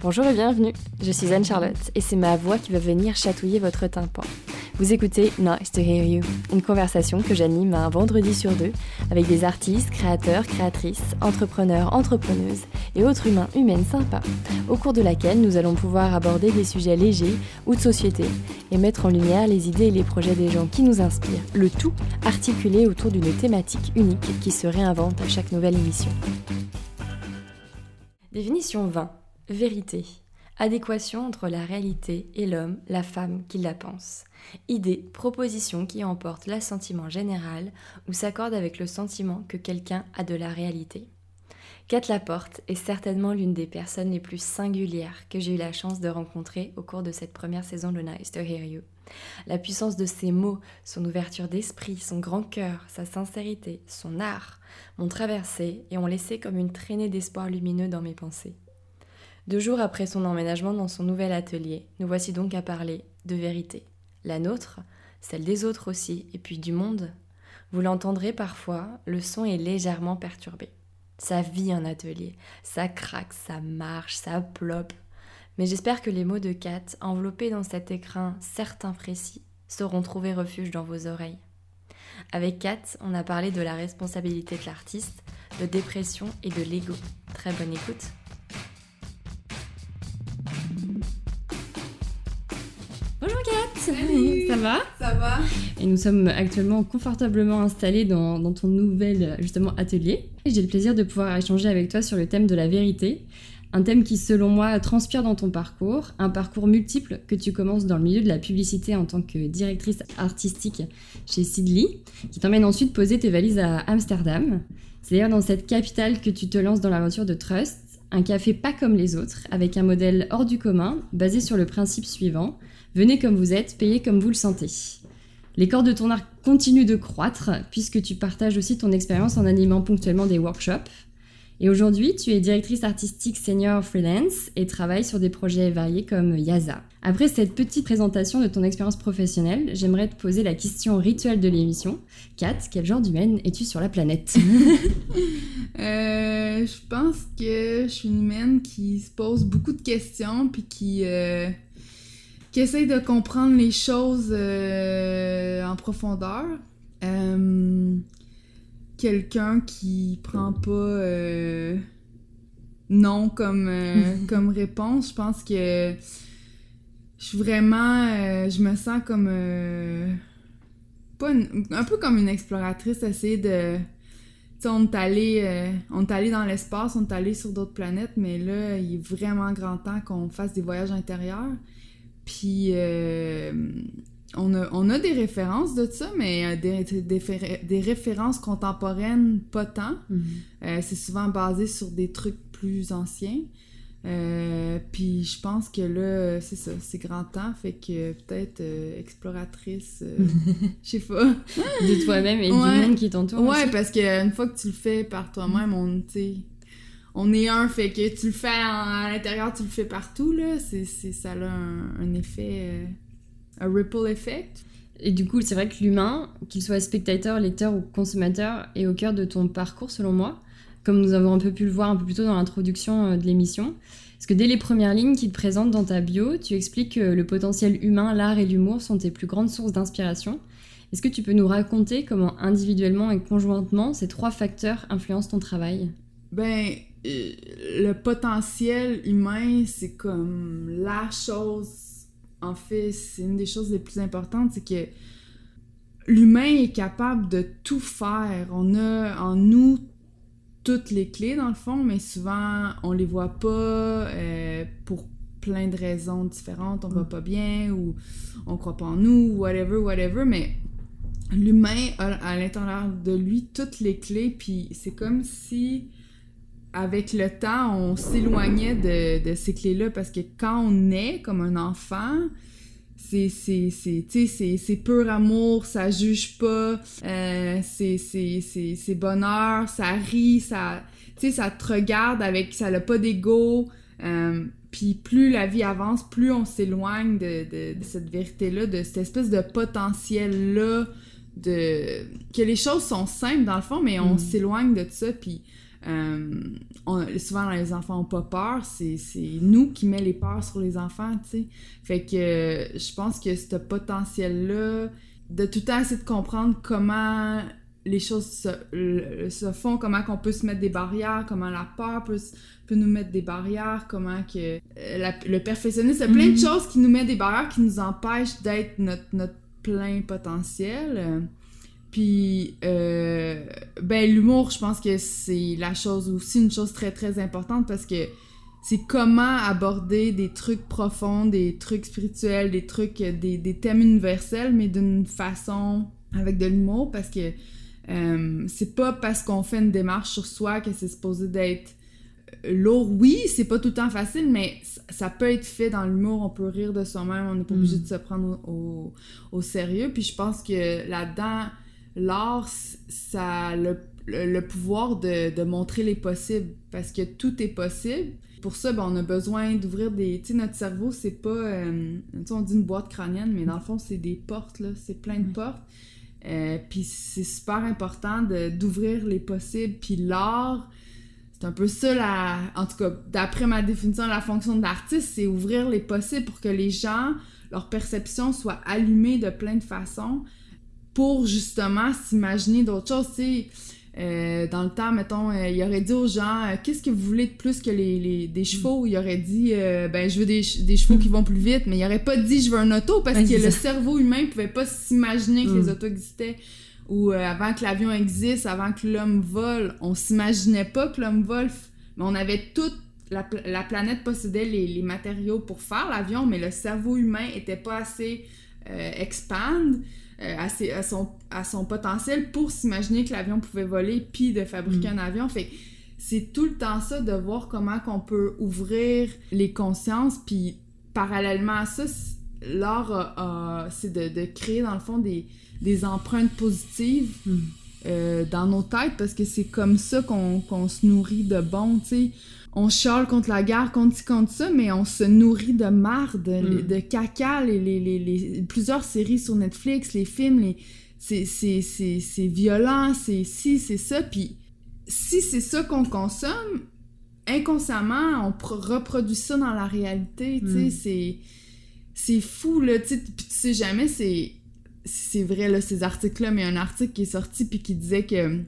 Bonjour et bienvenue, je suis Anne-Charlotte et c'est ma voix qui va venir chatouiller votre tympan. Vous écoutez Nice to Hear You, une conversation que j'anime un vendredi sur deux avec des artistes, créateurs, créatrices, entrepreneurs, entrepreneuses et autres humains, humaines sympas, au cours de laquelle nous allons pouvoir aborder des sujets légers ou de société et mettre en lumière les idées et les projets des gens qui nous inspirent, le tout articulé autour d'une thématique unique qui se réinvente à chaque nouvelle émission. Définition 20. Vérité. Adéquation entre la réalité et l'homme, la femme qui la pense. Idée, proposition qui emporte l'assentiment général ou s'accorde avec le sentiment que quelqu'un a de la réalité. Kat Laporte est certainement l'une des personnes les plus singulières que j'ai eu la chance de rencontrer au cours de cette première saison de Nice to Hear You. La puissance de ses mots, son ouverture d'esprit, son grand cœur, sa sincérité, son art m'ont traversé et ont laissé comme une traînée d'espoir lumineux dans mes pensées. Deux jours après son emménagement dans son nouvel atelier, nous voici donc à parler de vérité. La nôtre, celle des autres aussi, et puis du monde. Vous l'entendrez parfois, le son est légèrement perturbé. Ça vit un atelier, ça craque, ça marche, ça ploppe. Mais j'espère que les mots de Kat, enveloppés dans cet écrin certain précis, sauront trouver refuge dans vos oreilles. Avec Kat, on a parlé de la responsabilité de l'artiste, de dépression et de l'ego. Très bonne écoute. Ça va Ça va Et nous sommes actuellement confortablement installés dans, dans ton nouvel justement atelier. J'ai le plaisir de pouvoir échanger avec toi sur le thème de la vérité. Un thème qui, selon moi, transpire dans ton parcours, un parcours multiple que tu commences dans le milieu de la publicité en tant que directrice artistique chez Sidley, qui t'emmène ensuite poser tes valises à Amsterdam. C'est d'ailleurs dans cette capitale que tu te lances dans l'aventure de Trust, un café pas comme les autres, avec un modèle hors du commun, basé sur le principe suivant venez comme vous êtes, payez comme vous le sentez. Les cordes de ton art continuent de croître, puisque tu partages aussi ton expérience en animant ponctuellement des workshops. Et aujourd'hui, tu es directrice artistique senior freelance et travailles sur des projets variés comme Yaza. Après cette petite présentation de ton expérience professionnelle, j'aimerais te poser la question rituelle de l'émission. Kat, quel genre d'humaine es-tu sur la planète? Euh, Je pense que je suis une humaine qui se pose beaucoup de questions puis qui, euh, qui essaye de comprendre les choses euh, en profondeur. Euh, quelqu'un qui prend pas euh, non comme, comme réponse. Je pense que je suis vraiment. je me sens comme. pas un peu comme une exploratrice, essayer de. sais, on est allé, on est allé dans l'espace, on est allé sur d'autres planètes, mais là, il est vraiment grand temps qu'on fasse des voyages intérieurs. Puis euh, on, a, on, a, des références de ça, mais euh, des, des, références contemporaines, pas tant. Mm-hmm. Euh, c'est souvent basé sur des trucs plus anciens. puis je pense que là, c'est ça, c'est grand temps, fait que peut-être exploratrice, je sais pas. de toi-même et du monde qui t'entoure. Ouais, parce qu'une fois que tu le fais par toi-même, on, on est un, fait que tu le fais à l'intérieur, tu le fais partout, là. C'est, ça a un, effet, euh, un ripple effect. Et du coup, c'est vrai que l'humain, qu'il soit spectateur, lecteur ou consommateur, est au cœur de ton parcours, selon moi, comme nous avons un peu pu le voir un peu plus tôt dans l'introduction euh, de l'émission. Parce que dès les premières lignes qu'il te présentent dans ta bio, tu expliques que le potentiel humain, l'art et l'humour sont tes plus grandes sources d'inspiration. Est-ce que tu peux nous raconter comment individuellement et conjointement ces trois facteurs influencent ton travail? Ben, euh, le potentiel humain, c'est comme la chose. En fait, c'est une des choses les plus importantes, c'est que l'humain est capable de tout faire. On a en nous toutes les clés dans le fond, mais souvent on les voit pas euh, pour plein de raisons différentes. On va mm. pas bien ou on croit pas en nous, whatever, whatever. Mais l'humain a à l'intérieur de lui toutes les clés, puis c'est comme si avec le temps, on s'éloignait de, ces clés-là parce que quand on est comme un enfant, c'est c'est pur amour ça juge pas euh, c'est bonheur ça rit ça ça te regarde avec ça n'a pas d'ego euh, puis plus la vie avance plus on s'éloigne de, de, cette vérité là de cette espèce de potentiel là de que les choses sont simples dans le fond mais on mm. s'éloigne de ça puis euh, souvent les enfants ont pas peur, c'est nous qui met les peurs sur les enfants, tu sais. Fait que je pense que ce potentiel-là, de tout le temps essayer de comprendre comment les choses se, font, comment qu'on peut se mettre des barrières, comment la peur peut, peut nous mettre des barrières, comment que euh, le perfectionnisme, il y a plein de mm-hmm. choses qui nous mettent des barrières, qui nous empêchent d'être notre, notre plein potentiel. Puis, euh, ben, l'humour, je pense que c'est la chose aussi, une chose très, très importante parce que c'est comment aborder des trucs profonds, des trucs spirituels, des trucs, des, des thèmes universels, mais d'une façon avec de l'humour parce que euh, c'est pas parce qu'on fait une démarche sur soi que c'est supposé d'être lourd. Oui, c'est pas tout le temps facile, mais ça peut être fait dans l'humour. On peut rire de soi-même, on n'est pas obligé mm. de se prendre au, au, sérieux. Puis je pense que là-dedans, l'art, ça a le, pouvoir de, montrer les possibles parce que tout est possible. Pour ça, ben, on a besoin d'ouvrir des. Tu sais, notre cerveau, c'est pas. Euh, tu sais, on dit une boîte crânienne, mais dans le fond, c'est des portes, là. C'est plein de portes. Euh, puis c'est super important d'ouvrir les possibles. Puis l'art, c'est un peu ça, la, en tout cas, d'après ma définition, la fonction d'artiste, c'est ouvrir les possibles pour que les gens, leur perception soit allumée de plein de façons pour justement s'imaginer d'autres choses. Tu euh, dans le temps, mettons, euh, il aurait dit aux gens euh, Qu'est-ce que vous voulez de plus que les, des chevaux? Il aurait dit Ben, je veux des, chevaux qui vont plus vite, mais il aurait pas dit Je veux un auto parce que le cerveau humain pouvait pas s'imaginer que les mm. autos existaient. Ou avant que l'avion existe, avant que l'homme vole, on s'imaginait pas que l'homme vole, mais on avait toute la, planète possédait les, les matériaux pour faire l'avion, mais le cerveau humain était pas assez expand. Euh, à, son, à son potentiel pour s'imaginer que l'avion pouvait voler puis de fabriquer mm. un avion. Fait c'est tout le temps ça de voir comment qu'on peut ouvrir les consciences puis parallèlement à ça l'art c'est de, créer dans le fond des, des empreintes positives mm. euh, dans nos têtes parce que c'est comme ça qu'on se nourrit de bon tu sais on chiale contre la guerre, contre contre ça, mais on se nourrit de marde, de, mm. caca, les, les, plusieurs séries sur Netflix, les films, les, c'est violent, c'est si, c'est ça, puis si c'est ça qu'on consomme, inconsciemment, on reproduit ça dans la réalité, tu sais, mm. c'est c'est fou, là, tu sais, tu sais jamais, c'est c'est vrai, là, ces articles-là, mais un article qui est sorti puis qui disait que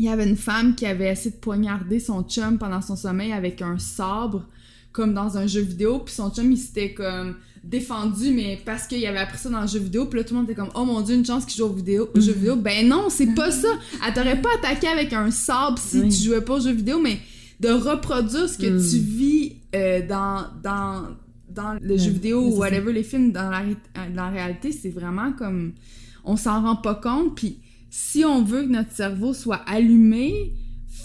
il y avait une femme qui avait essayé de poignarder son chum pendant son sommeil avec un sabre, comme dans un jeu vidéo, puis son chum, il s'était comme défendu, mais parce qu'il avait appris ça dans le jeu vidéo, puis là, tout le monde était comme « Oh mon Dieu, une chance qu'il joue au, vidéo, au jeu vidéo! » Ben non, c'est pas ça! Elle t'aurait pas attaqué avec un sabre si tu jouais pas au jeu vidéo, mais de reproduire ce que tu hmm. vis euh, dans, dans, dans le jeu vidéo ou whatever, les films, dans la, dans la réalité, c'est vraiment comme... On s'en rend pas compte, puis si on veut que notre cerveau soit allumé,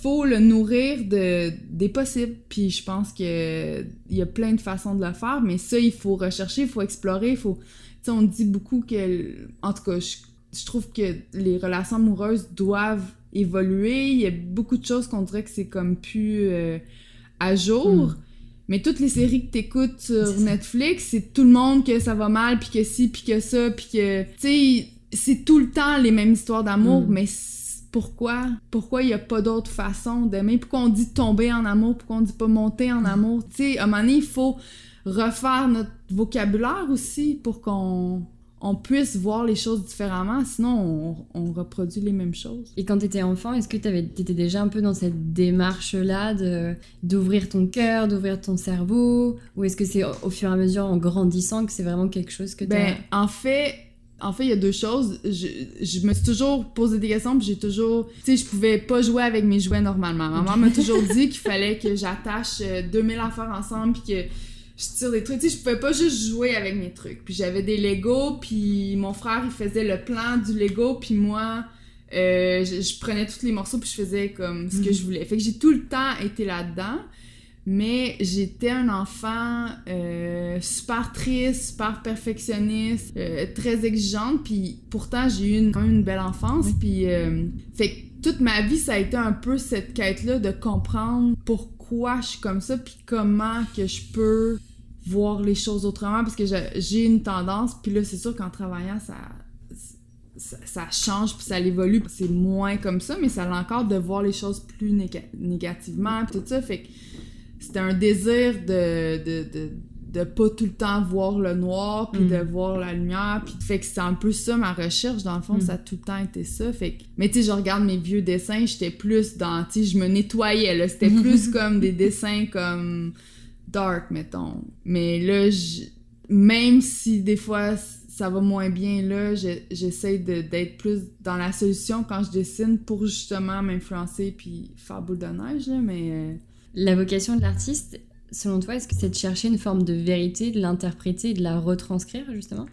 faut le nourrir de des possibles. Puis je pense que il y a plein de façons de le faire, mais ça il faut rechercher, il faut explorer, il faut tu sais on dit beaucoup que en tout cas je, trouve que les relations amoureuses doivent évoluer, il y a beaucoup de choses qu'on dirait que c'est comme plus euh, à jour. Hmm. Mais toutes les séries que t'écoutes sur Netflix, c'est tout le monde que ça va mal, puis que si, puis que ça, puis que... Tu sais, c'est tout le temps les mêmes histoires d'amour, mm. mais pourquoi? Pourquoi il n'y a pas d'autre façon d'aimer? Pourquoi on dit tomber en amour? Pourquoi on dit pas monter en mm. amour? Tu sais, à un moment donné, il faut refaire notre vocabulaire aussi pour qu'on on puisse voir les choses différemment, sinon on, reproduit les mêmes choses. Et quand tu étais enfant, est-ce que tu étais déjà un peu dans cette démarche-là d'ouvrir ton cœur, d'ouvrir ton cerveau? Ou est-ce que c'est au, fur et à mesure, en grandissant, que c'est vraiment quelque chose que tu Ben, en fait, en fait, il y a deux choses. Je, je me suis toujours posé des questions, puis j'ai toujours... Tu sais, je pouvais pas jouer avec mes jouets normalement. Maman m'a toujours dit qu'il fallait que j'attache 2000 euh, affaires ensemble, puis que je tire des trucs. Tu sais, je pouvais pas juste jouer avec mes trucs. Puis j'avais des Lego, puis mon frère, il faisait le plan du Lego, puis moi... Euh, je, prenais tous les morceaux puis je faisais comme ce que je voulais. Fait que j'ai tout le temps été là-dedans mais j'étais un enfant euh, super triste, super perfectionniste, euh, très exigeante, puis pourtant j'ai eu une, quand même une belle enfance, puis euh, fait que toute ma vie ça a été un peu cette quête-là de comprendre pourquoi je suis comme ça, puis comment que je peux voir les choses autrement, parce que j'ai une tendance, puis là c'est sûr qu'en travaillant ça ça, change puis ça évolue. C'est moins comme ça, mais ça a encore de voir les choses plus négativement tout ça. Fait que c'était un désir de, de, de, de, pas tout le temps voir le noir puis de mm. voir la lumière. Puis fait que c'est un peu ça ma recherche. Dans le fond, mm. ça a tout le temps été ça. Fait que, mais tu sais, je regarde mes vieux dessins, j'étais plus dans, tu sais, je me nettoyais là. C'était plus comme des dessins comme dark, mettons. Mais là, même si des fois ça va moins bien là, j'essaie d'être plus dans la solution quand je dessine pour justement m'influencer puis faire boule de neige, là, mais... La vocation de l'artiste, selon toi, est-ce que c'est de chercher une forme de vérité, de l'interpréter et de la retranscrire, justement?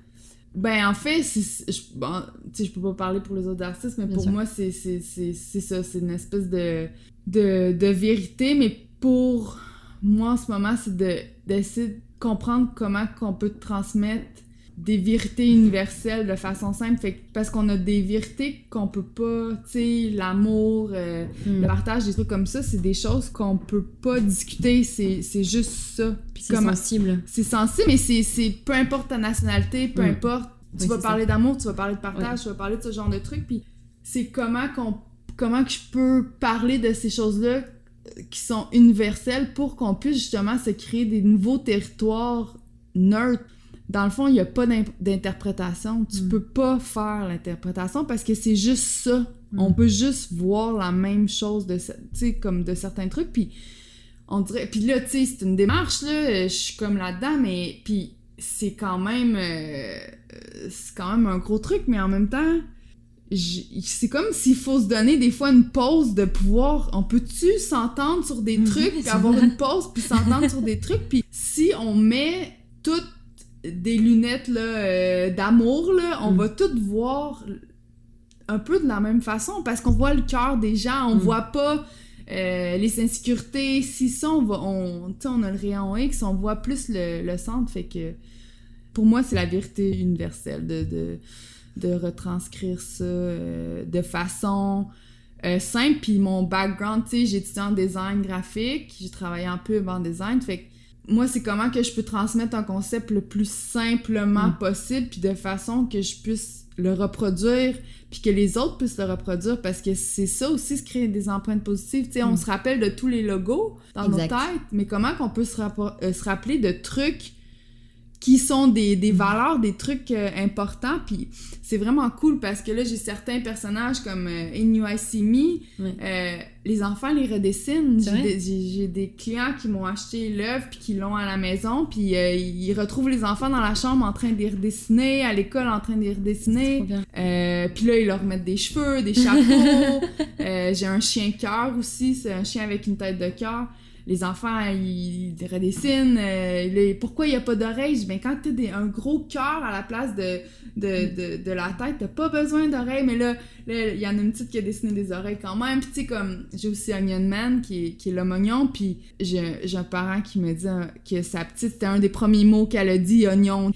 Ben, en fait, je, bon, je peux pas parler pour les autres artistes, mais pour moi, c'est ça. C'est une espèce de, de, de, vérité, mais pour moi, en ce moment, c'est d'essayer de, de comprendre comment qu'on peut transmettre des vérités universelles de façon simple. Fait parce qu'on a des vérités qu'on peut pas, tu sais, l'amour, euh, hmm. le partage, des trucs comme ça, c'est des choses qu'on peut pas discuter. C'est juste ça. C'est sensible. C'est sensible, mais c'est peu importe ta nationalité, peu hmm. importe. Tu vas parler d'amour, tu vas parler de partage, tu vas parler de ce genre de trucs. Puis c'est comment qu'on comment que je peux parler de ces choses-là euh, qui sont universelles pour qu'on puisse justement se créer des nouveaux territoires neutres dans le fond, il n'y a pas d'interprétation. Tu mm. peux pas faire l'interprétation parce que c'est juste ça. Mm. On peut juste voir la même chose de, comme de certains trucs. Puis on dirait. Puis là, tu sais, c'est une démarche, là. Je suis comme là-dedans, mais. Puis c'est quand même. Euh, c'est quand même un gros truc, mais en même temps. C'est comme s'il faut se donner des fois une pause de pouvoir. On peut-tu s'entendre sur des trucs, puis avoir une pause, puis s'entendre sur des trucs, puis si on met tout des lunettes là, euh, d'amour, là, on mm. va toutes voir un peu de la même façon parce qu'on voit le cœur des gens, on mm. voit pas euh, les insécurités. Si ça, on, va, on, on a le rayon X, on voit plus le, centre. Fait que pour moi, c'est la vérité universelle de, de, retranscrire ça euh, de façon simple. Puis mon background, tu sais, j'ai étudié en design graphique, j'ai travaillé un peu en design. Fait que moi, c'est comment que je peux transmettre un concept le plus simplement mm. possible, puis de façon que je puisse le reproduire, puis que les autres puissent le reproduire, parce que c'est ça aussi, se créer des empreintes positives. Tu sais, on mm. se rappelle de tous les logos dans nos têtes, mais comment qu'on peut se, euh, se rappeler de trucs qui sont des, des valeurs, des trucs euh, importants. Puis c'est vraiment cool parce que là, j'ai certains personnages comme euh, In You I See Me. Euh, les enfants les redessinent. J'ai des, clients qui m'ont acheté l'œuvre puis qui l'ont à la maison. Puis euh, ils retrouvent les enfants dans la chambre en train de les redessiner, à l'école en train de les redessiner. puis là, ils leur mettent des cheveux, des chapeaux. j'ai un chien cœur aussi. C'est un chien avec une tête de cœur les enfants, ils, redessinent. Euh, pourquoi il n'y a pas d'oreilles? Ben, quand tu as un gros cœur à la place de, de, de, la tête, t'as pas besoin d'oreilles. Mais là, il y en a une petite qui a dessiné des oreilles quand même. Puis, comme, j'ai aussi Onion Man, qui est, qui est l'homme oignon. Puis, j'ai un parent qui me dit euh, que sa petite, c'était un des premiers mots qu'elle a dit, oignon.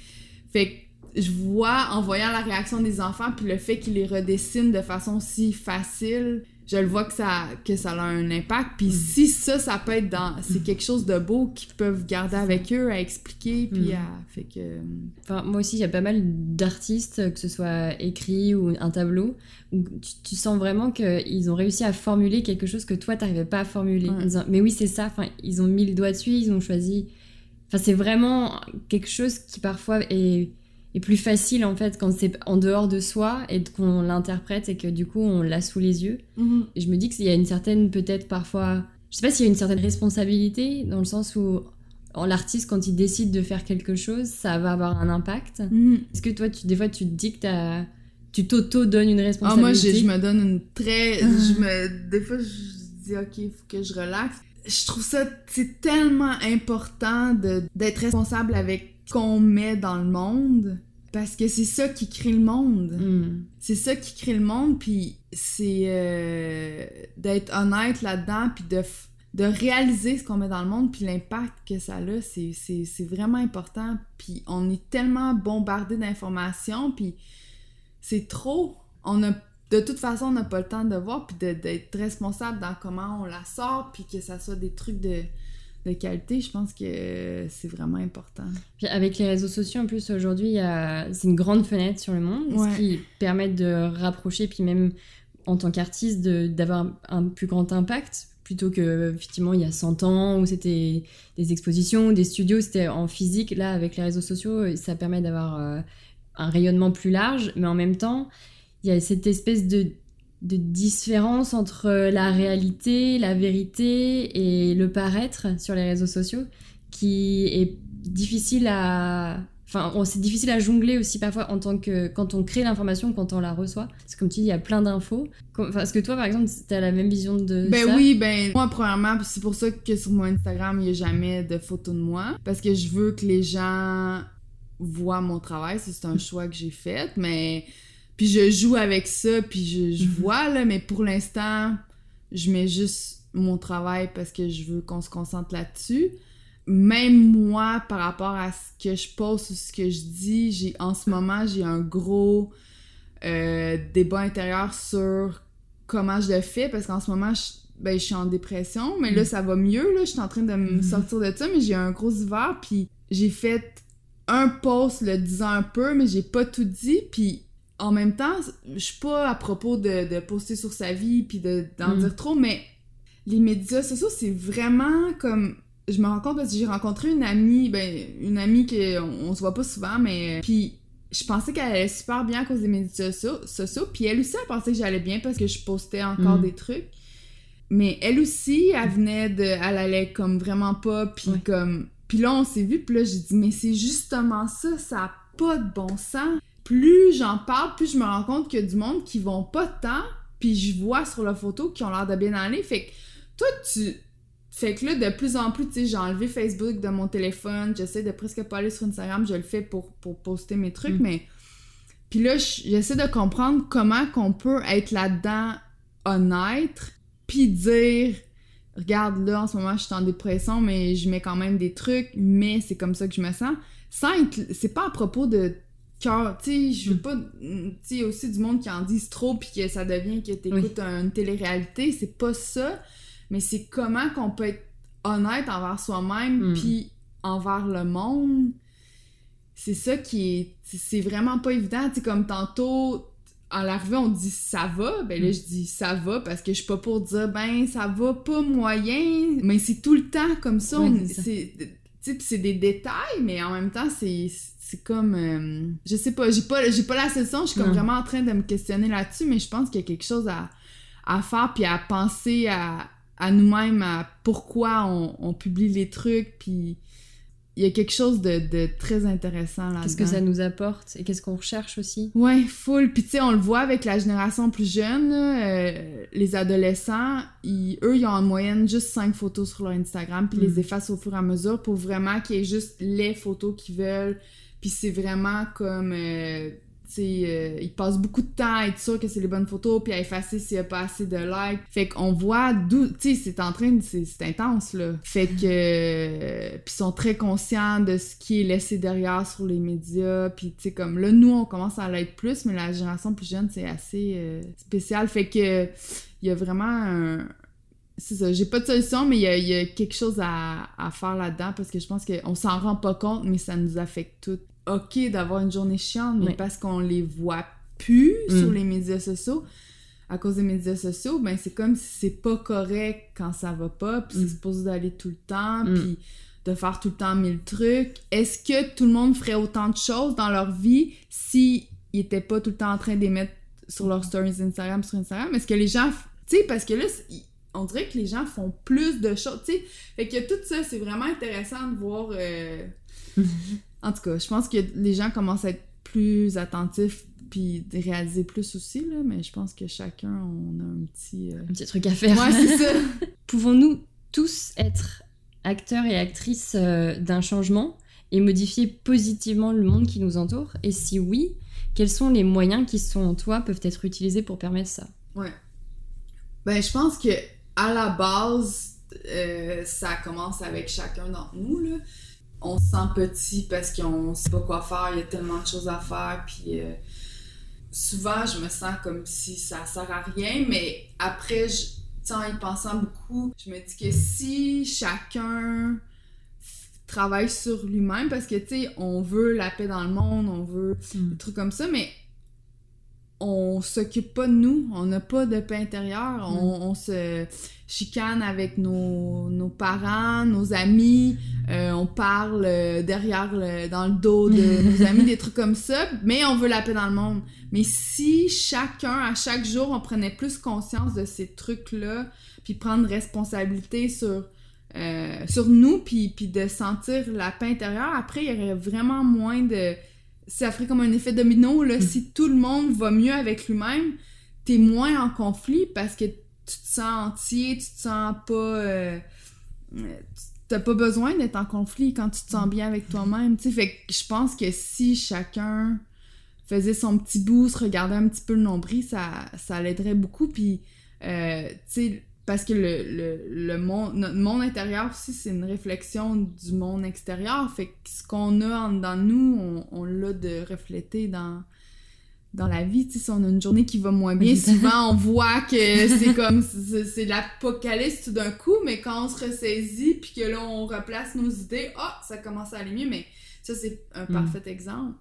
Fait que je vois, en voyant la réaction des enfants, puis le fait qu'ils les redessinent de façon si facile, je le vois que ça, que ça a un impact. Puis mm. si ça, ça peut être dans... C'est quelque chose de beau qu'ils peuvent garder avec eux, à expliquer, puis mm. à... Fait que... Euh, enfin, moi aussi, il y a pas mal d'artistes, que ce soit écrit ou un tableau, où tu, sens vraiment qu'ils ont réussi à formuler quelque chose que toi, t'arrivais pas à formuler. mais oui, c'est ça. Enfin, ils ont mis le doigt dessus, ils ont choisi... Enfin, c'est vraiment quelque chose qui parfois est est plus facile en fait quand c'est en dehors de soi et qu'on l'interprète et que du coup on l'a sous les yeux. Mhm. Et je me dis qu'il y a une certaine peut-être parfois, je sais pas s'il y a une certaine responsabilité dans le sens où l'artiste quand il décide de faire quelque chose, ça va avoir un impact. Mhm. Est-ce que toi tu, des fois tu te dis que as, tu t'auto donnes une responsabilité ah, moi je, me donne une très, je me, des fois je dis ok il faut que je relaxe. Je trouve ça c'est tellement important d'être responsable avec qu'on met dans le monde parce que c'est ça qui crée le monde. Hmm. C'est ça qui crée le monde, puis c'est euh, d'être honnête là-dedans, puis de, de réaliser ce qu'on met dans le monde, puis l'impact que ça a, c'est vraiment important. Puis on est tellement bombardé d'informations, puis c'est trop. On a, de toute façon, on n'a pas le temps de voir, puis d'être responsable dans comment on la sort, puis que ça soit des trucs de de qualité, je pense que c'est vraiment important. Puis avec les réseaux sociaux, en plus, aujourd'hui, c'est une grande fenêtre sur le monde, ce qui permet de rapprocher, puis même en tant qu'artiste, d'avoir un plus grand impact plutôt que effectivement il y a 100 ans où c'était des expositions, des studios, c'était en physique. Là, avec les réseaux sociaux, ça permet d'avoir euh, un rayonnement plus large, mais en même temps, il y a cette espèce de, de différence entre la réalité, la vérité et le paraître sur les réseaux sociaux qui est difficile à Enfin, c'est difficile à jongler aussi parfois en tant que quand on crée l'information, quand on la reçoit. C'est comme tu dis, il y a plein d'infos. Enfin, est-ce que toi, par exemple, tu as la même vision de ben oui, ben moi, premièrement, c'est pour ça que sur mon Instagram, il n'y a jamais de photos de moi. Parce que je veux que les gens voient mon travail. C'est un choix que j'ai fait. Mais. Puis je joue avec ça, puis je, je mhm. vois, là. Mais pour l'instant, je mets juste mon travail parce que je veux qu'on se concentre là-dessus même moi, par rapport à ce que je pose ou ce que je dis, j'ai en ce moment, j'ai un gros euh, débat intérieur sur comment je le fais parce qu'en ce moment, je, ben, je suis en dépression, mais là, mm. ça va mieux. Là, je suis en train de me mm-hmm. sortir de ça, mais j'ai un gros hiver, puis j'ai fait un post le disant un peu, mais j'ai pas tout dit, puis en même temps, je suis pas à propos de, de poster sur sa vie puis d'en mm. dire trop, mais les médias sociaux, c'est vraiment comme je me rends compte parce que j'ai rencontré une amie, ben, une amie qu'on on se voit pas souvent, mais. Puis je pensais qu'elle allait super bien à cause des médias sociaux, puis elle aussi, elle pensait que j'allais bien parce que je postais encore mm. des trucs. Mais elle aussi, elle venait de. Elle allait comme vraiment pas, puis comme. Puis là, on s'est vu, puis là, j'ai dit, mais c'est justement ça, ça a pas de bon sens. Plus j'en parle, plus je me rends compte qu'il y a du monde qui vont pas tant, puis je vois sur la photo qui ont l'air de bien aller. Fait que toi, tu fait que là, de plus en plus, tu sais, j'ai enlevé Facebook de mon téléphone, j'essaie de presque pas aller sur Instagram, je le fais pour, pour poster mes trucs, mm. mais... Puis là, j'essaie de comprendre comment qu'on peut être là-dedans honnête, puis dire, regarde, là, en ce moment, je suis en dépression, mais je mets quand même des trucs, mais c'est comme ça que je me sens. Sans être... C'est pas à propos de cœur, tu sais, je veux mm. pas... Tu sais, aussi du monde qui en disent trop, puis que ça devient que t'écoutes une télé-réalité, c'est pas ça mais c'est comment qu'on peut être honnête envers soi-même, hmm. puis envers le monde. C'est ça qui est. C'est vraiment pas évident. Tu comme tantôt, à l'arrivée, on dit ça va. Ben là, hmm. je dis ça va parce que je suis pas pour dire ben ça va pas moyen. Mais c'est tout le temps comme ça. c'est des détails, mais en même temps, c'est c'est comme euh, je sais pas j'ai pas j'ai pas la solution je suis comme vraiment en train de me questionner là-dessus mais je pense qu'il y a quelque chose à, à faire puis à penser à, à nous-mêmes, à pourquoi on, publie les trucs, puis il y a quelque chose de, très intéressant là-dedans. Qu'est-ce que ça nous apporte et qu'est-ce qu'on recherche aussi? Ouais, full. Puis tu sais, on le voit avec la génération plus jeune, euh, les adolescents, eux, ils ont en moyenne juste 5 photos sur leur Instagram, puis les mm. effacent au fur et à mesure pour vraiment qu'il y ait juste les photos qu'ils veulent. Puis c'est vraiment comme... Euh, euh, il passe beaucoup de temps à être sûr que c'est les bonnes photos, puis à effacer s'il n'y a pas assez de likes. Fait qu'on voit d'où, tu sais, c'est en train, c'est intense, là. Fait que, euh, puis ils sont très conscients de ce qui est laissé derrière sur les médias, puis tu sais, comme là, nous, on commence à l'être plus, mais la génération plus jeune, c'est assez euh, spécial. Fait que, il y a vraiment un, c'est ça, j'ai pas de solution, mais il y a, quelque chose à, à faire là-dedans parce que je pense qu'on s'en rend pas compte, mais ça nous affecte toutes ok d'avoir une journée chiante, mais parce qu'on les voit plus mm. sur les médias sociaux, à cause des médias sociaux, ben c'est comme si c'est pas correct quand ça va pas, puis c'est mm. supposé d'aller tout le temps, mm. puis de faire tout le temps mille trucs. Est-ce que tout le monde ferait autant de choses dans leur vie si ils étaient pas tout le temps en train d'émettre sur leurs stories Instagram, sur Instagram? Est-ce que les gens... Tu sais, parce que là, on dirait que les gens font plus de choses, tu sais. Fait que tout ça, c'est vraiment intéressant de voir... Euh, En tout cas, je pense que les gens commencent à être plus attentifs puis réaliser plus aussi, là, mais je pense que chacun, on a un petit... Euh, un petit truc à faire. Ouais, c'est ça. Pouvons-nous tous être acteurs et actrices euh, d'un changement et modifier positivement le monde qui nous entoure? Et si oui, quels sont les moyens qui, selon toi, peuvent être utilisés pour permettre ça? Ouais. Ben, je pense que à la base, euh, ça commence avec chacun d'entre nous, là on se sent petit parce qu'on sait pas quoi faire, il y a tellement de choses à faire, puis euh, souvent je me sens comme si ça sert à rien, mais après, tu en y pensant beaucoup, je me dis que si chacun travaille sur lui-même, parce que, tu sais, on veut la paix dans le monde, on veut Mm. des trucs comme ça, mais on s'occupe pas de nous, on n'a pas de paix intérieure, on, on se chicane avec nos, nos parents, nos amis, euh, on parle euh, derrière, le, dans le dos de nos amis, des trucs comme ça, mais on veut la paix dans le monde. Mais si chacun, à chaque jour, on prenait plus conscience de ces trucs-là, puis prendre responsabilité sur, euh, sur nous, puis, puis de sentir la paix intérieure, après, il y aurait vraiment moins de... Ça ferait comme un effet domino, là. Si tout le monde va mieux avec lui-même, t'es moins en conflit parce que tu te sens entier, tu te sens pas... euh, euh, T'as pas besoin d'être en conflit quand tu te sens bien avec toi-même, tu sais. Fait que je pense que si chacun faisait son petit bout, se regardait un petit peu le nombril, ça, ça l'aiderait beaucoup. Puis, euh, tu sais, parce que le, le, le monde, notre monde intérieur aussi, c'est une réflexion du monde extérieur. Fait que ce qu'on a en dedans de nous, on, on l'a de refléter dans, dans la vie. Si on a une journée qui va moins bien, souvent on voit que c'est comme, c'est l'apocalypse tout d'un coup, mais quand on se ressaisit, puis que là, on replace nos idées, ah, ça commence à aller mieux, mais ça, c'est un Mm. parfait exemple.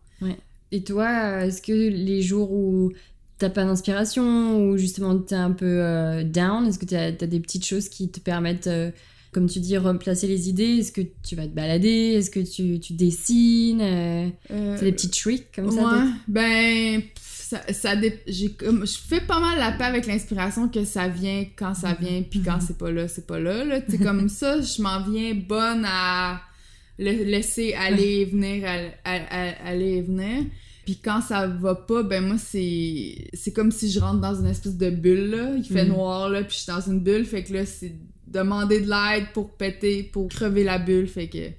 Et toi, est-ce que les jours où t'as pas d'inspiration ou justement t'es un peu euh, down, est-ce que t'as as des petites choses qui te permettent, euh, comme tu dis, replacer les idées? Est-ce que tu vas te balader? Est-ce que tu, tu dessines euh, Euh, C'est des petits tricks comme ça Ouais, ben, ça, ça comme, je fais pas mal la paix avec l'inspiration que ça vient quand ça vient, puis quand c'est pas là, c'est pas là, là. Sais, comme ça, je m'en viens bonne à le laisser aller et venir, aller et venir. Puis quand ça va pas, ben moi, c'est c'est comme si je rentre dans une espèce de bulle, là. Il fait Mhm. noir, là, puis je suis dans une bulle, fait que là, c'est demander de l'aide pour péter, pour crever la bulle, fait que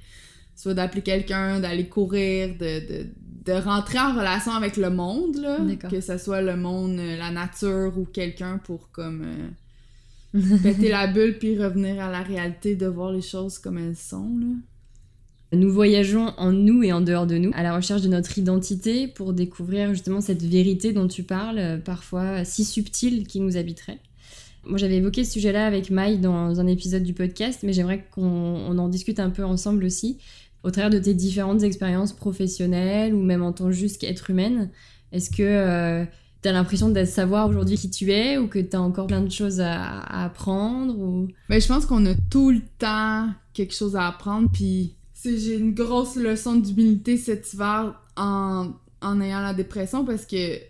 soit d'appeler quelqu'un, d'aller courir, de, de, de rentrer en relation avec le monde, là, que ce soit le monde, euh, la nature ou quelqu'un pour comme euh, péter la bulle puis revenir à la réalité de voir les choses comme elles sont. Là. Nous voyageons en nous et en dehors de nous, à la recherche de notre identité pour découvrir justement cette vérité dont tu parles, euh, parfois si subtile, qui nous habiterait. Moi, j'avais évoqué ce sujet-là avec Maï dans un épisode du podcast, mais j'aimerais qu'on on en discute un peu ensemble aussi, au travers de tes différentes expériences professionnelles ou même en tant juste qu'être humaine. Est-ce que tu as l'impression de savoir aujourd'hui qui tu es ou que tu as encore plein de choses à, apprendre ou... Ben, je pense qu'on a tout le temps quelque chose à apprendre, puis j'ai une grosse leçon d'humilité cet hiver en, en ayant la dépression parce que, tu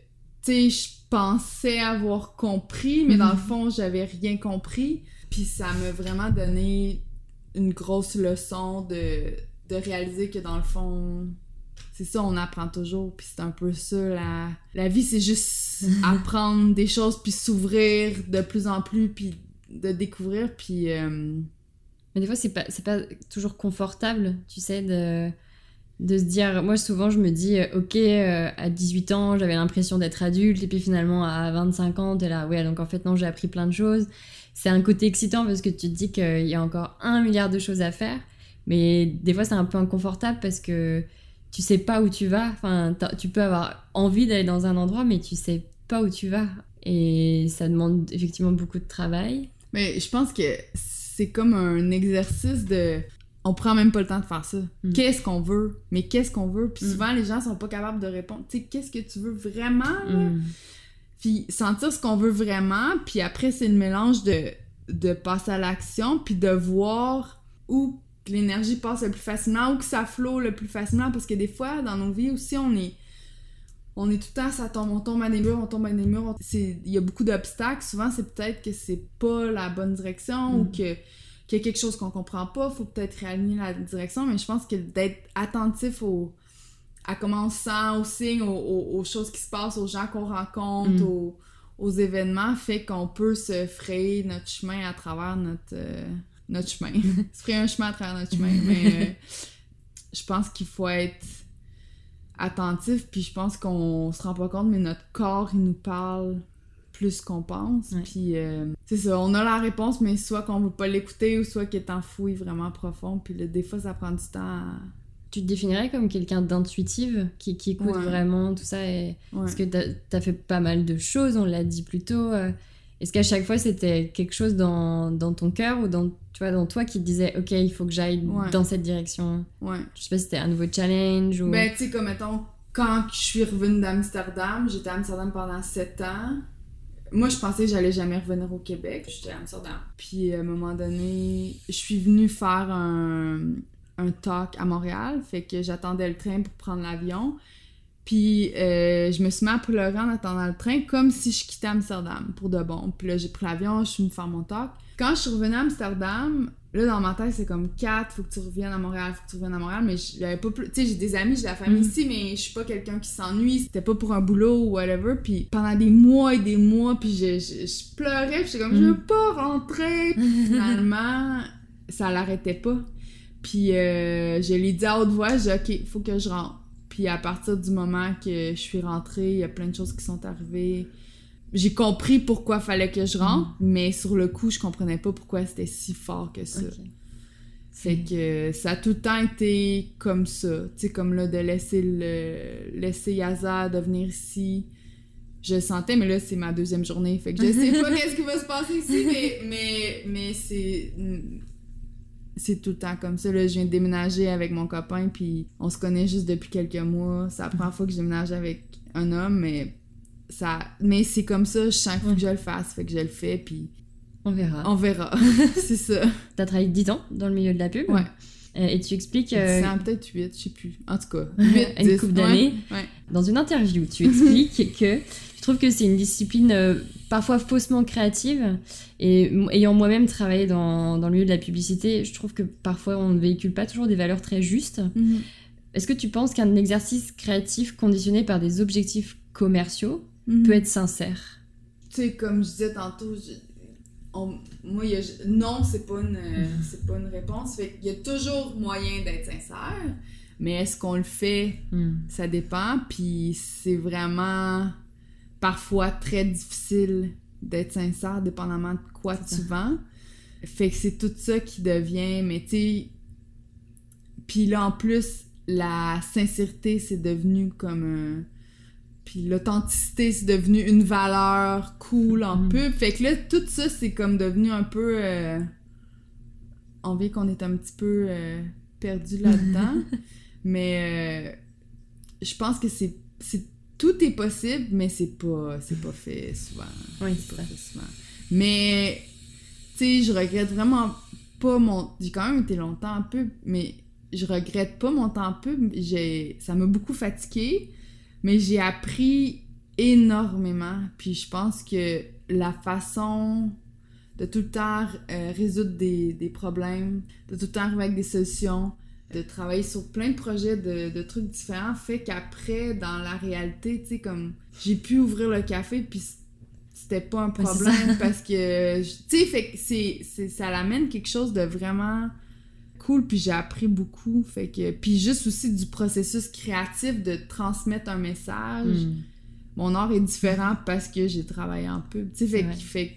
sais, je pensais avoir compris, mais dans le fond, j'avais rien compris. Puis ça m'a vraiment donné une grosse leçon de, de réaliser que dans le fond, c'est ça, on apprend toujours. Puis c'est un peu ça, la, la vie, c'est juste apprendre des choses, puis s'ouvrir de plus en plus, puis de découvrir, puis... euh, Mais des fois, c'est pas, pas toujours confortable, tu sais, de, de se dire. Moi, souvent, je me dis, euh, ok, euh, à 18 ans, j'avais l'impression d'être adulte, et puis finalement, à 25 ans, t'es là, ouais, donc en fait, non, j'ai appris plein de choses. C'est un côté excitant parce que tu te dis qu'il y a encore un milliard de choses à faire, mais des fois, c'est un peu inconfortable parce que tu sais pas où tu vas. Enfin, tu peux avoir envie d'aller dans un endroit, mais tu sais pas où tu vas. Et ça demande effectivement beaucoup de travail. Mais je pense que c'est comme un exercice de. On prend même pas le temps de faire ça. Mm. Qu'est-ce qu'on veut? Mais qu'est-ce qu'on veut? Puis Mm. souvent, les gens sont pas capables de répondre. Tu sais, qu'est-ce que tu veux vraiment? là? Mm. Puis sentir ce qu'on veut vraiment. Puis après, c'est le mélange de, de passer à l'action, puis de voir où l'énergie passe le plus facilement, où que ça flot le plus facilement. Parce que des fois, dans nos vies aussi, on est. On est tout le temps, ça tombe, on tombe à des murs, on tombe à des murs. on- c'est- Il y a beaucoup d'obstacles. Souvent, c'est peut-être que c'est pas la bonne direction ou Mm. que qu'il y a quelque chose qu'on comprend pas. Faut peut-être réaligner la direction. Mais je pense que d'être attentif au, à comment on se sent, aux signes, aux, aux- aux choses qui se passent, aux gens qu'on rencontre, Mm. aux, aux événements, fait qu'on peut se frayer notre chemin à travers notre, euh, notre chemin. se frayer un chemin à travers notre chemin. Mais euh, je pense qu'il faut être attentif, puis je pense qu'on se rend pas compte, mais notre corps, il nous parle plus qu'on pense. Ouais. Puis euh, c'est ça, on a la réponse, mais soit qu'on veut pas l'écouter ou soit qu'il est enfoui vraiment profond. Puis là, des fois, ça prend du temps à... Tu te définirais comme quelqu'un d'intuitive qui, qui écoute Ouais. vraiment tout ça et... Ouais. Parce que t'as as fait pas mal de choses, on l'a dit plus tôt. euh, Est-ce qu'à chaque fois c'était quelque chose dans, dans ton cœur ou dans, tu vois, dans toi qui te disait ok il faut que j'aille Ouais. dans cette direction? Ouais. Je sais pas si c'était un nouveau challenge ou... Ben, tu sais, comme mettons, quand je suis revenue d'Amsterdam, j'étais à Amsterdam pendant 7 ans. Moi, je pensais que j'allais jamais revenir au Québec. J'étais à Amsterdam. Puis, à un moment donné, je suis venue faire un, un talk à Montréal. Fait que j'attendais le train pour prendre l'avion. Puis, euh, je me suis mis à pleurer en attendant le train, comme si je quittais Amsterdam pour de bon. Puis là, j'ai pris l'avion, je suis venue faire mon talk. Quand je suis revenue à Amsterdam, là, dans ma tête, c'est comme 4, faut que tu reviennes à Montréal, faut que tu reviennes à Montréal. Mais j'avais pas plus. Tu sais, j'ai des amis, j'ai de la famille Mhm. ici, mais je suis pas quelqu'un qui s'ennuie. C'était pas pour un boulot ou whatever. Puis pendant des mois et des mois, puis je, je, je pleurais, puis j'étais comme, je veux pas rentrer. Puis finalement, ça l'arrêtait pas. Puis euh, je l'ai dit à haute voix, j'ai dit, OK, faut que je rentre. Puis à partir du moment que je suis rentrée, il y a plein de choses qui sont arrivées. J'ai compris pourquoi fallait que je rentre, mais sur le coup, je comprenais pas pourquoi c'était si fort que ça. Ok. Fait que ça a tout le temps été comme ça. Tu sais, comme là, de laisser le laisser Yaza de venir ici. Je le sentais, mais là, c'est ma deuxième journée. Fait que je sais pas qu'est-ce qui va se passer ici, mais, mais, mais c'est. C'est tout le temps comme ça. Là, je viens de déménager avec mon copain, puis on se connaît juste depuis quelques mois. C'est la première fois que je déménage avec un homme, mais ça. Mais c'est comme ça, qu'il faut que je le fasse. Fait que je le fais, puis On verra. on verra. c'est ça. T'as travaillé 10 ans dans le milieu de la pub? Ouais. Euh, et tu expliques euh, C'est peut-être 8, je sais plus. En tout cas, 8, Une 10, couple d'années. Ouais, ouais. dans une interview, tu expliques que tu trouves que c'est une discipline euh, parfois faussement créative. Et ayant moi-même travaillé dans, dans le milieu de la publicité, je trouve que parfois on ne véhicule pas toujours des valeurs très justes. Mhm. Est-ce que tu penses qu'un exercice créatif conditionné par des objectifs commerciaux Mhm. peut être sincère? Tu sais, comme je disais tantôt, je- on- moi, il y a- non, c'est pas, une, c'est pas une réponse. Fait qu'il y a toujours moyen d'être sincère, mais est-ce qu'on le fait? Hmm. Ça dépend, puis c'est vraiment parfois très difficile d'être sincère, dépendamment de quoi tu vends. Fait que c'est tout ça qui devient, mais tu sais. Puis là, en plus, la sincérité, c'est devenu comme un. Puis l'authenticité, c'est devenu une valeur cool en Mhm. pub. Fait que là, tout ça, c'est comme devenu un peu. euh, On vit qu'on est un petit peu euh, perdu là-dedans. Mais euh, je pense que c'est tout est possible, mais c'est pas c'est pas fait souvent. Oui, C'est pas ça. fait souvent. Mais tu sais, je regrette vraiment pas mon j'ai quand même été longtemps en pub, mais je regrette pas mon temps pub, j'ai ça m'a beaucoup fatigué, mais j'ai appris énormément, puis je pense que la façon de tout le temps euh, résoudre des, des problèmes, de tout le temps arriver avec des solutions, de travailler sur plein de projets de, de trucs différents fait qu'après, dans la réalité, tu sais, comme j'ai pu ouvrir le café puis c'était pas un problème parce que, tu sais, fait que c'est, ça l'amène quelque chose de vraiment cool puis j'ai appris beaucoup fait que puis juste aussi du processus créatif de transmettre un message Hmm. mon art est différent parce que j'ai travaillé en pub tu sais fait, Ouais. fait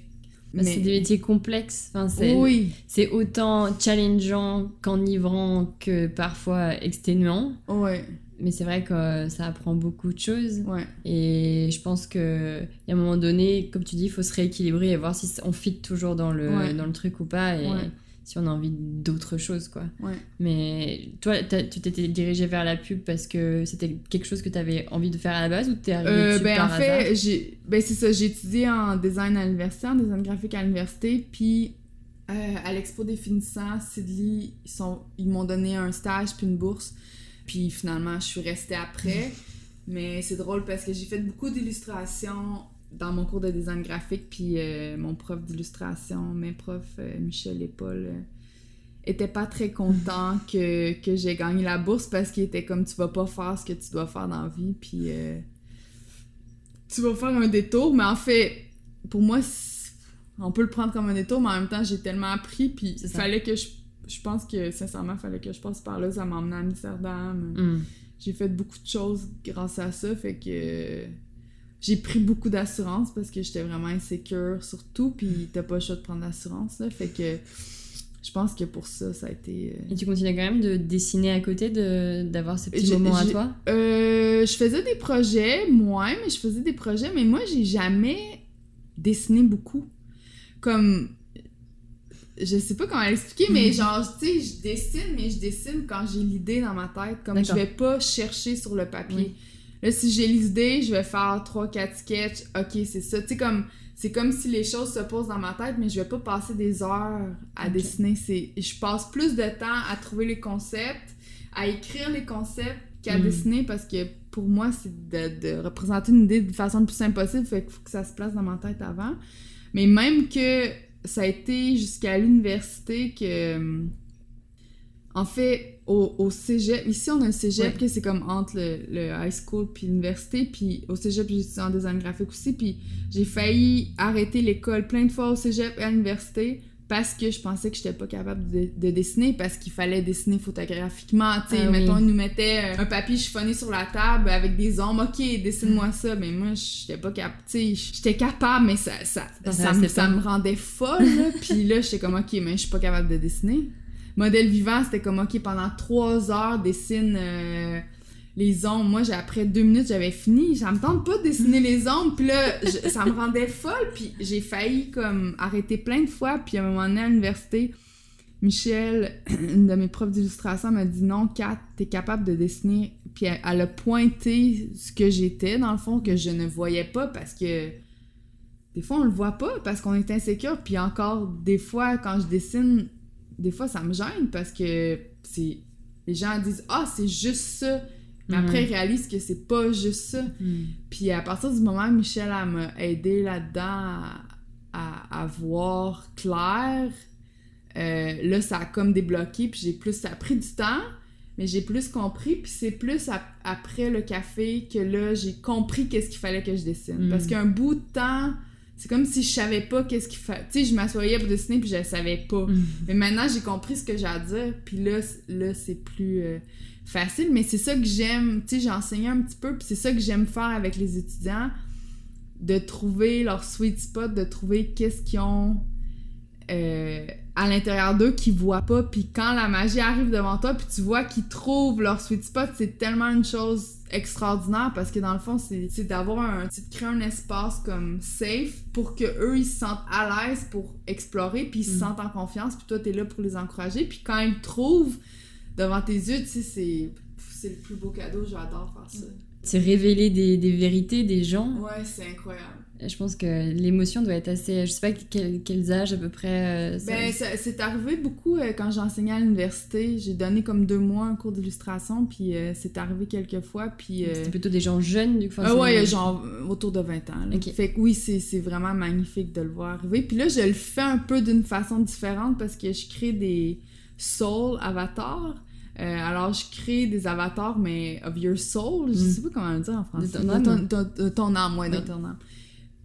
Bah, C'est des métiers complexes. Enfin, c'est oui c'est autant challengeant qu'enivrant que parfois exténuant. ouais Mais c'est vrai que ça apprend beaucoup de choses. ouais Et je pense que a un moment donné, comme tu dis, il faut se rééquilibrer et voir si on fit toujours dans le, Ouais. dans le truc ou pas. Et. Si on a envie d'autre chose, quoi. ouais Mais toi, tu t'étais dirigé vers la pub parce que c'était quelque chose que tu avais envie de faire à la base ou t'es arrivé Euh, dessus ben, par en fait, j'ai ben, c'est ça, j'ai étudié en design à l'université, en design graphique à l'université, puis euh, à l'expo des finissants, Sidley, ils sont ils m'ont donné un stage puis une bourse, puis finalement, je suis restée après. Mais c'est drôle parce que j'ai fait beaucoup d'illustrations dans mon cours de design graphique, puis euh, mon prof d'illustration, mes profs, euh, Michel et Paul, euh, étaient pas très contents que, que j'ai gagné la bourse parce qu'ils étaient comme tu vas pas faire ce que tu dois faire dans la vie, puis tu vas faire un détour, mais en fait, pour moi, on peut le prendre comme un détour, mais en même temps, j'ai tellement appris, puis il fallait que je. Je pense que, sincèrement, il fallait que je passe par là. Ça m'a emmené à Amsterdam. Hmm. J'ai fait beaucoup de choses grâce à ça, fait que. J'ai pris beaucoup d'assurance parce que j'étais vraiment insécure, surtout, puis t'as pas le choix de prendre l'assurance, là. Fait que. Je pense que pour ça, ça a été. euh, Et tu continues quand même de dessiner à côté, de- d'avoir ces petits J'ai- moments à toi? Euh, je faisais des projets, moi, mais je faisais des projets, mais moi, j'ai jamais dessiner beaucoup. Comme je sais pas comment l'expliquer, mais genre, tu sais, je dessine, mais je dessine quand j'ai l'idée dans ma tête. Comme je vais pas chercher sur le papier. Là, si j'ai l'idée, je vais faire 3-4 sketchs. Ok, c'est ça. Tu sais, comme, c'est comme si les choses se posent dans ma tête, mais je vais pas passer des heures à dessiner. C'est, je passe plus de temps à trouver les concepts, à écrire les concepts qu'à hmm. dessiner parce que pour moi, c'est de, de, représenter une idée de façon le plus simple possible. Fait qu'il faut que ça se place dans ma tête avant. Mais même que ça a été jusqu'à l'université que. En fait, au, au, cégep, ici on a un cégep que c'est comme entre le, high school puis l'université, puis au cégep j'ai étudié en design graphique aussi, puis j'ai failli arrêter l'école plein de fois au cégep et à l'université parce que je pensais que j'étais pas capable de, dessiner parce qu'il fallait dessiner photographiquement tu sais. Ah mettons ils nous mettaient un papier chiffonné sur la table avec des ombres ok dessine-moi ça. Mais moi j'étais pas capable tu sais j'étais capable mais ça ça ça, me, ça. me rendait folle puis là j'étais comme ok mais je suis pas capable de dessiner modèle vivant c'était comme ok pendant trois heures dessine euh, les ombres. Moi, après deux minutes, j'avais fini. Ça me tente pas de dessiner les ombres. Puis là, ça me rendait folle. Puis j'ai failli comme arrêter plein de fois. Puis à un moment donné, à l'université, Michel, une de mes profs d'illustration, m'a dit non, Kat, t'es capable de dessiner. Puis elle, a pointé ce que j'étais, dans le fond, que je ne voyais pas parce que des fois, on le voit pas parce qu'on est insécure. Puis encore, des fois, quand je dessine, des fois, ça me gêne parce que c'est les gens disent Ah, c'est juste ça mais après, il réalise que c'est pas juste ça. Mm. Puis à partir du moment où Michel m'a aidé là-dedans à, à, voir clair, euh, là, ça a comme débloqué, puis j'ai plus... Ça a pris du temps, mais j'ai plus compris, puis c'est plus après le café que là, j'ai compris qu'est-ce qu'il fallait que je dessine. Mm. Parce qu'un bout de temps... C'est comme si je savais pas qu'est-ce qu'il fallait. Tu sais, je m'assoyais pour dessiner puis je savais pas. Mm. Mais maintenant, j'ai compris ce que j'ai à dire. Puis là, là c'est plus... Euh, facile, mais c'est ça que j'aime. Tu sais, j'ai enseigné un petit peu, puis c'est ça que j'aime faire avec les étudiants, de trouver leur sweet spot, de trouver qu'est-ce qu'ils ont euh, à l'intérieur d'eux qu'ils voient pas, puis quand la magie arrive devant toi, puis tu vois qu'ils trouvent leur sweet spot, c'est tellement une chose extraordinaire parce que dans le fond, c'est d'avoir un. de créer un espace comme safe pour que eux ils se sentent à l'aise pour explorer, puis ils se mm. sentent en confiance, puis toi t'es là pour les encourager, puis quand ils trouvent devant tes yeux, tu sais, c'est le plus beau cadeau, j'adore faire ça. C'est révéler des, des, vérités des gens. Ouais, c'est incroyable. Je pense que l'émotion doit être assez. Je sais pas quels âges à peu près. Euh, ben, c'est arrivé beaucoup euh, quand j'enseignais à l'université. J'ai donné comme deux mois un cours d'illustration, puis euh, c'est arrivé quelques fois. Puis. C'était plutôt des gens jeunes, du coup. Ah ouais, genre autour de 20 ans. Fait que oui, c'est vraiment magnifique de le voir arriver. Puis là, je le fais un peu d'une façon différente parce que je crée des soul avatars. Euh, alors, je crée des avatars, mais of your soul, je mm. sais pas comment le dire en français. De ton âme. De ton, âme, ouais, de ton âme.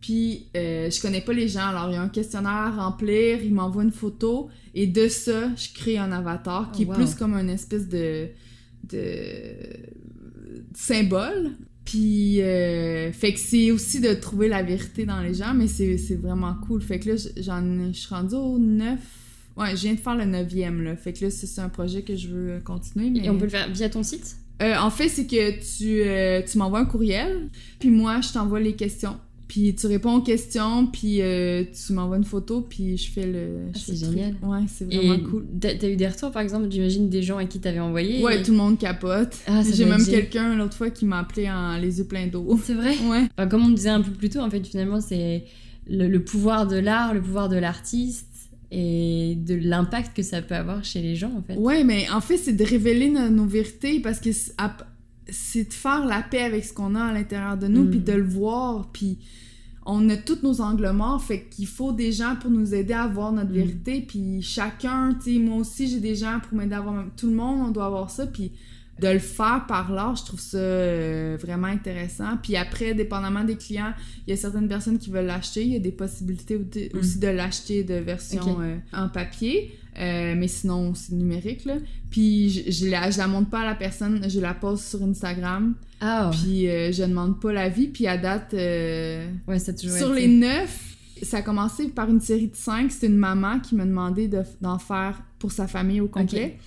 Puis, euh, je connais pas les gens, alors il y a un questionnaire à remplir, il m'envoie une photo, et de ça, je crée un avatar qui est oh, plus comme une espèce de, de symbole. Puis, euh, fait que c'est aussi de trouver la vérité dans les gens, mais c'est vraiment cool. Fait que là, j'en je suis rendue au 9 Ouais, je viens de faire le neuvième, là. Fait que là, c'est un projet que je veux continuer. Mais... Et on peut le faire via ton site? Euh, en fait, c'est que tu, euh, tu m'envoies un courriel, puis moi, je t'envoie les questions. Puis tu réponds aux questions, puis euh, tu m'envoies une photo, puis je fais le. Ah, c'est génial. Ouais, c'est vraiment cool. T'as eu des retours, par exemple, j'imagine des gens à qui t'avais envoyé Ouais, tout le monde capote. Ah, J'ai même quelqu'un l'autre fois qui m'a appelé en les yeux pleins d'eau. C'est vrai Ouais. comme on disait un peu plus tôt, en fait, finalement, c'est le pouvoir de l'art, le pouvoir de l'artiste et de l'impact que ça peut avoir chez les gens, en fait. Ouais, mais en fait, c'est de révéler nos, vérités parce que c'est de faire la paix avec ce qu'on a à l'intérieur de nous, puis mm. de le voir, puis on a tous nos angles morts, fait qu'il faut des gens pour nous aider à voir notre mm. vérité, puis chacun, tu sais, moi aussi, j'ai des gens pour m'aider à voir... Tout le monde, on doit avoir ça, puis de le faire par là, je trouve ça euh, vraiment intéressant. Puis après, dépendamment des clients, il y a certaines personnes qui veulent l'acheter. Il y a des possibilités mm. aussi de l'acheter de version euh, en papier. Euh, mais sinon, c'est numérique, là. Puis je, je, la, je la montre pas à la personne, je la poste sur Instagram. Ah. Puis je demande pas l'avis. Puis à date, ouais, sur les neuf, ça a commencé par une série de cinq. C'est une maman qui m'a demandé d'en faire pour sa famille au complet.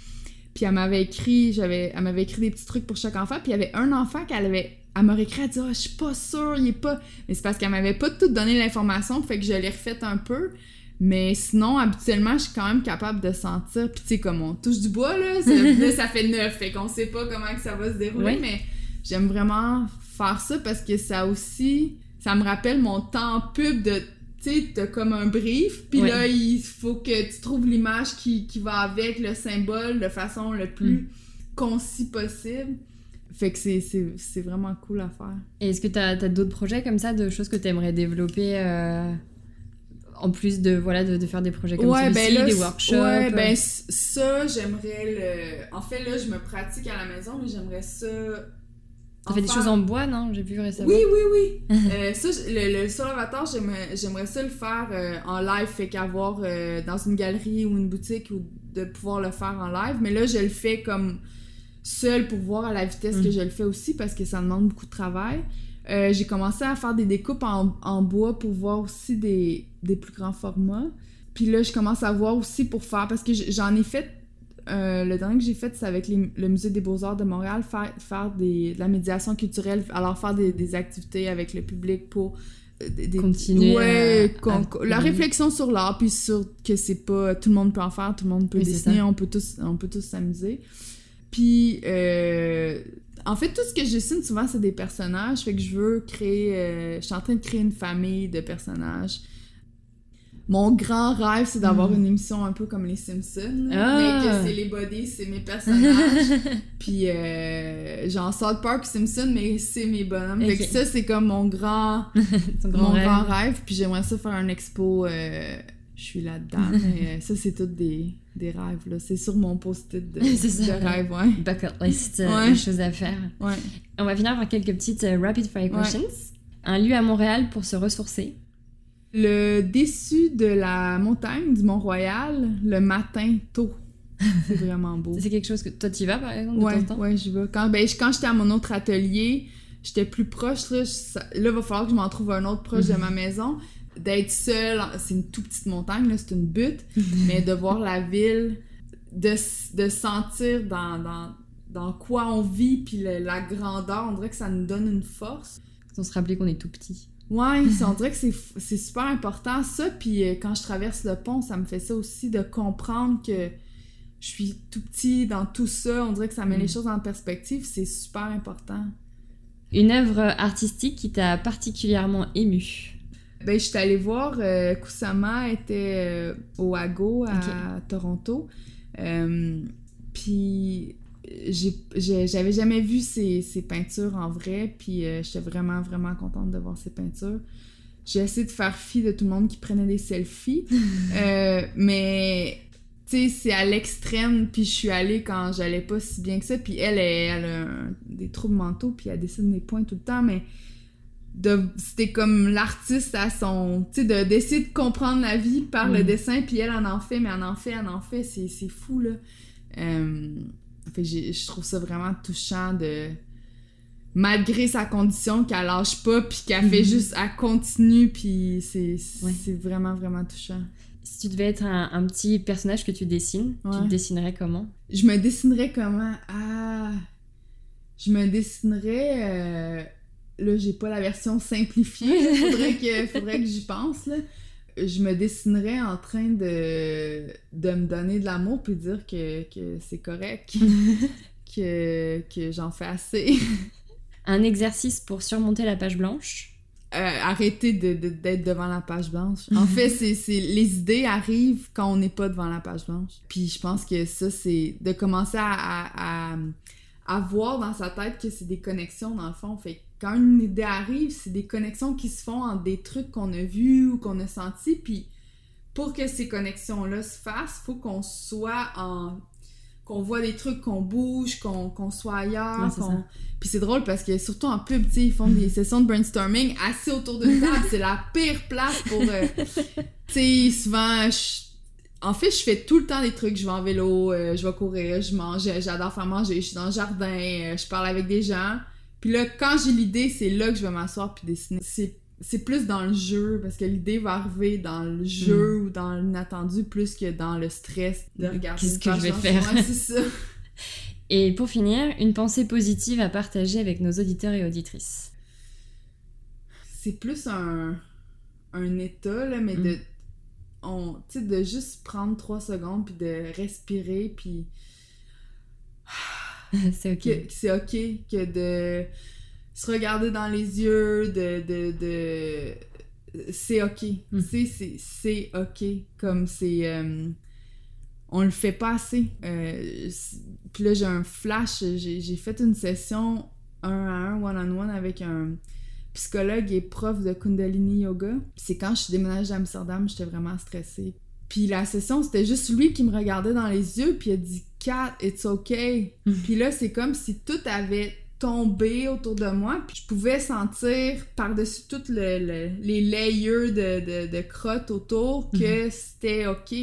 Puis elle m'avait écrit, j'avais, elle m'avait écrit des petits trucs pour chaque enfant. Puis il y avait un enfant qu'elle avait elle m'a réécrit, elle dit Ah, je suis pas sûre, il est pas. Mais c'est parce qu'elle m'avait pas tout donné l'information, fait que je l'ai refaite un peu. Mais sinon, habituellement, je suis quand même capable de sentir. Puis tu sais, comme on touche du bois, là, ça, là, ça fait neuf, fait qu'on sait pas comment que ça va se dérouler, mais j'aime vraiment faire ça parce que ça aussi, ça me rappelle mon temps pub de, tu sais, t'as comme un brief, puis là, il faut que tu trouves l'image qui, qui va avec le symbole de façon le plus Mm. concis possible. Fait que c'est- vraiment cool à faire. Et est-ce que tu as, d'autres projets comme ça, de choses que tu aimerais développer euh, en plus de, voilà, de, de faire des projets comme ouais, celui-ci, ben des workshops Ouais, ben euh, c- ça, j'aimerais le. En fait, là, je me pratique à la maison, mais j'aimerais ça. T'as fait des choses en bois, non? J'ai vu récemment. Oui, oui, oui. Euh, ça, le, le Soul Avatar, j'aimerais j'aimerais ça le faire euh, en live, fait qu'avoir euh, dans une galerie ou une boutique ou de pouvoir le faire en live. Mais là, je le fais comme seul pour voir à la vitesse Mm. que je le fais aussi parce que ça demande beaucoup de travail. Euh, j'ai commencé à faire des découpes en, en bois pour voir aussi des, des plus grands formats. Puis là, je commence à voir aussi pour faire, parce que j'en ai fait, euh, le dernier que j'ai fait, c'est avec les- le Musée des Beaux-Arts de Montréal, faire, faire des, de la médiation culturelle, alors faire des, des activités avec le public pour... euh, des- Continuer ouais, à- qu'on- à- la réflexion sur l'art, puis sur que c'est pas... Tout le monde peut en faire, tout le monde peut Oui, dessiner, ça. on peut tous on peut tous s'amuser. Puis, euh, en fait, tout ce que je dessine, souvent, c'est des personnages. Fait que je veux créer... euh, je suis en train de créer une famille de personnages. Mon grand rêve, c'est d'avoir Mm. une émission un peu comme les Simpsons. Ah. Mais que c'est les bodies, c'est mes personnages. Puis, euh, genre South Park Simpson, mais c'est mes bonhommes. Fait que ça, c'est comme mon grand, mon grand rêve. grand rêve. Puis j'aimerais ça faire un expo... euh, je suis là-dedans. ça, c'est tout des, des rêves, là. C'est sur mon post-it de, de rêve, ouais. Bucket list, euh, Ouais. choses à faire. Ouais. On va finir par quelques petites euh, rapid fire questions. Un lieu à Montréal pour se ressourcer. Le déçu de la montagne du Mont-Royal, le matin tôt. C'est vraiment beau. C'est quelque chose que toi tu y vas par exemple Ouais, temps? ouais, j'y vais. Quand, ben, quand j'étais à mon autre atelier, j'étais plus proche. Là, je- là, va falloir que je m'en trouve un autre proche de ma maison. D'être seule, en- c'est une toute petite montagne, c'est une butte, mais de voir la ville, de, de sentir dans, dans, dans quoi on vit, puis le- la grandeur, on dirait que ça nous donne une force. On se rappeler qu'on est tout petit. Ouais, on dirait que c'est super important, ça. Puis euh, quand je traverse le pont, ça me fait ça aussi de comprendre que je suis tout petit dans tout ça. On dirait que ça met Mm. les choses en perspective. C'est super important. Une œuvre artistique qui t'a particulièrement ému. Ben, je suis allée voir, euh, Kusama était euh, au Ago à Toronto. Euh, puis j'avais jamais vu ses, ses peintures en vrai, puis j'étais vraiment, vraiment contente de voir ses peintures. J'ai essayé de faire fi de tout le monde qui prenait des selfies, euh, mais tu sais, c'est à l'extrême, puis je suis allée quand j'allais pas si bien que ça, puis elle, elle, elle a un- des troubles mentaux, puis elle dessine des points tout le temps, mais de c'était comme l'artiste à son tu sais de d'essayer de comprendre la vie par le Mm. dessin puis elle en en fait mais elle en fait elle en fait c'est fou là euh, fait je trouve ça vraiment touchant de malgré sa condition qu'elle lâche pas puis qu'elle fait Mhm. juste elle continue puis c'est c'est Ouais. vraiment vraiment touchant Si tu devais être un, un petit personnage que tu dessines, tu Ouais. te dessinerais comment? Je me dessinerais comment? Ah je me dessinerais euh, là j'ai pas la version simplifiée faudrait que faudrait que j'y pense là je me dessinerais en train de de me donner de l'amour puis dire que, que c'est correct que que j'en fais assez Un exercice pour surmonter la page blanche? Euh, arrêter de, de- d'être devant la page blanche. En fait, c'est, les idées arrivent quand on n'est pas devant la page blanche. Puis je pense que ça, c'est de commencer à, à, à, à voir dans sa tête que c'est des connexions dans le fond. Fait quand une idée arrive, c'est des connexions qui se font entre des trucs qu'on a vus ou qu'on a sentis. Puis pour que ces connexions-là se fassent, faut qu'on soit en qu'on voit des trucs, qu'on bouge, qu'on, soit ailleurs, Ouais, puis c'est drôle parce que surtout en pub, ils font des sessions de brainstorming assis autour d'une table. c'est la pire place pour. euh, tu sais, souvent, je- en fait, je fais tout le temps des trucs. Je vais en vélo, euh, je vais courir, je mange, j'adore faire manger, je suis dans le jardin, euh, je parle avec des gens. Puis là, quand j'ai l'idée, c'est là que je vais m'asseoir puis dessiner. C'est c'est plus dans le jeu, parce que l'idée va arriver dans le jeu ou dans l'inattendu plus que dans le stress de De regarder qu'est-ce que je vais faire? Ouais, ça. Et pour finir, une pensée positive à partager avec nos auditeurs et auditrices. C'est plus un, un état, là, mais de, Mm. on, tu sais, de juste prendre trois secondes, puis de respirer, puis c'est ok. c'est ok, que de se regarder dans les yeux, de... de, de c'est ok. Mm. C'est, ok. Comme c'est... euh, on le fait pas assez. Euh, puis là, j'ai un flash. J'ai, fait une session un à un, one-on-one, avec un psychologue et prof de Kundalini Yoga. C'est quand je suis déménagée à Amsterdam, j'étais vraiment stressée. Puis la session, c'était juste lui qui me regardait dans les yeux, puis il a dit « Kat, it's okay ». Mhm. Puis là, c'est comme si tout avait tombé autour de moi, puis je pouvais sentir par-dessus toutes le, le- les layers de, de, de crottes autour que c'était ok.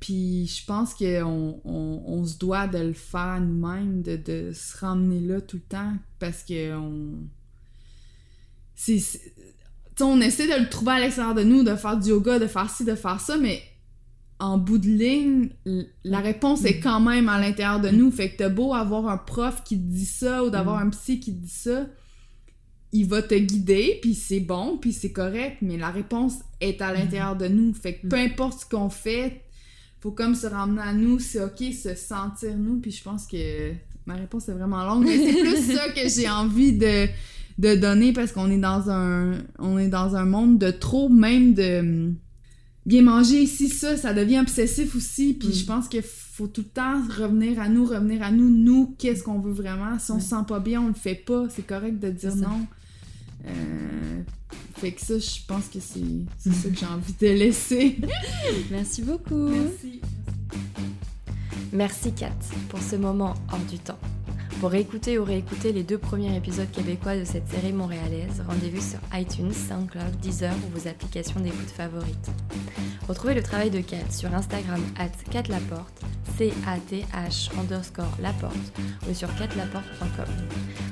Puis je pense qu'on on, on se doit de le faire nous-mêmes, de, de se ramener là tout le temps, parce que on... C'est... on essaie de le trouver à l'extérieur de nous, de faire du yoga, de faire ci, de faire ça, mais en bout de ligne, la réponse est quand même à l'intérieur de nous. Fait que t'as beau avoir un prof qui te dit ça ou d'avoir un psy qui te dit ça, il va te guider, puis c'est bon, puis c'est correct, mais la réponse est à l'intérieur de nous. Fait que peu importe ce qu'on fait, faut comme se ramener à nous, c'est ok, se sentir nous, puis je pense que ma réponse est vraiment longue, mais c'est plus ça que j'ai envie de, de donner parce qu'on est dans un on est dans un monde de trop même de bien manger ici ça ça devient obsessif aussi puis Mm. je pense qu'il faut tout le temps revenir à nous revenir à nous nous qu'est-ce qu'on veut vraiment si on Ouais. se sent pas bien on le fait pas c'est correct de dire non Euh, fait que ça je pense que c'est c'est ça que j'ai envie de laisser Merci beaucoup. merci Merci Kat pour ce moment hors du temps. Pour écouter ou réécouter les deux premiers épisodes québécois de cette série montréalaise, rendez-vous sur iTunes, SoundCloud, Deezer ou vos applications d'écoute favorites. Retrouvez le travail de Kat sur Instagram at catlaporte, C-A-T-H underscore laporte ou sur catlaporte.com.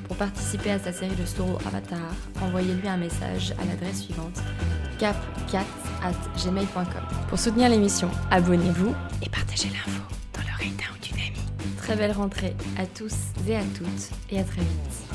Pour participer à sa série de Storo Avatar, envoyez-lui un message à l'adresse suivante capcat at gmail.com. Pour soutenir l'émission, abonnez-vous et partagez l'info dans l'oreille d'un ou d'une amie. Très belle rentrée à tous et à toutes et à très vite.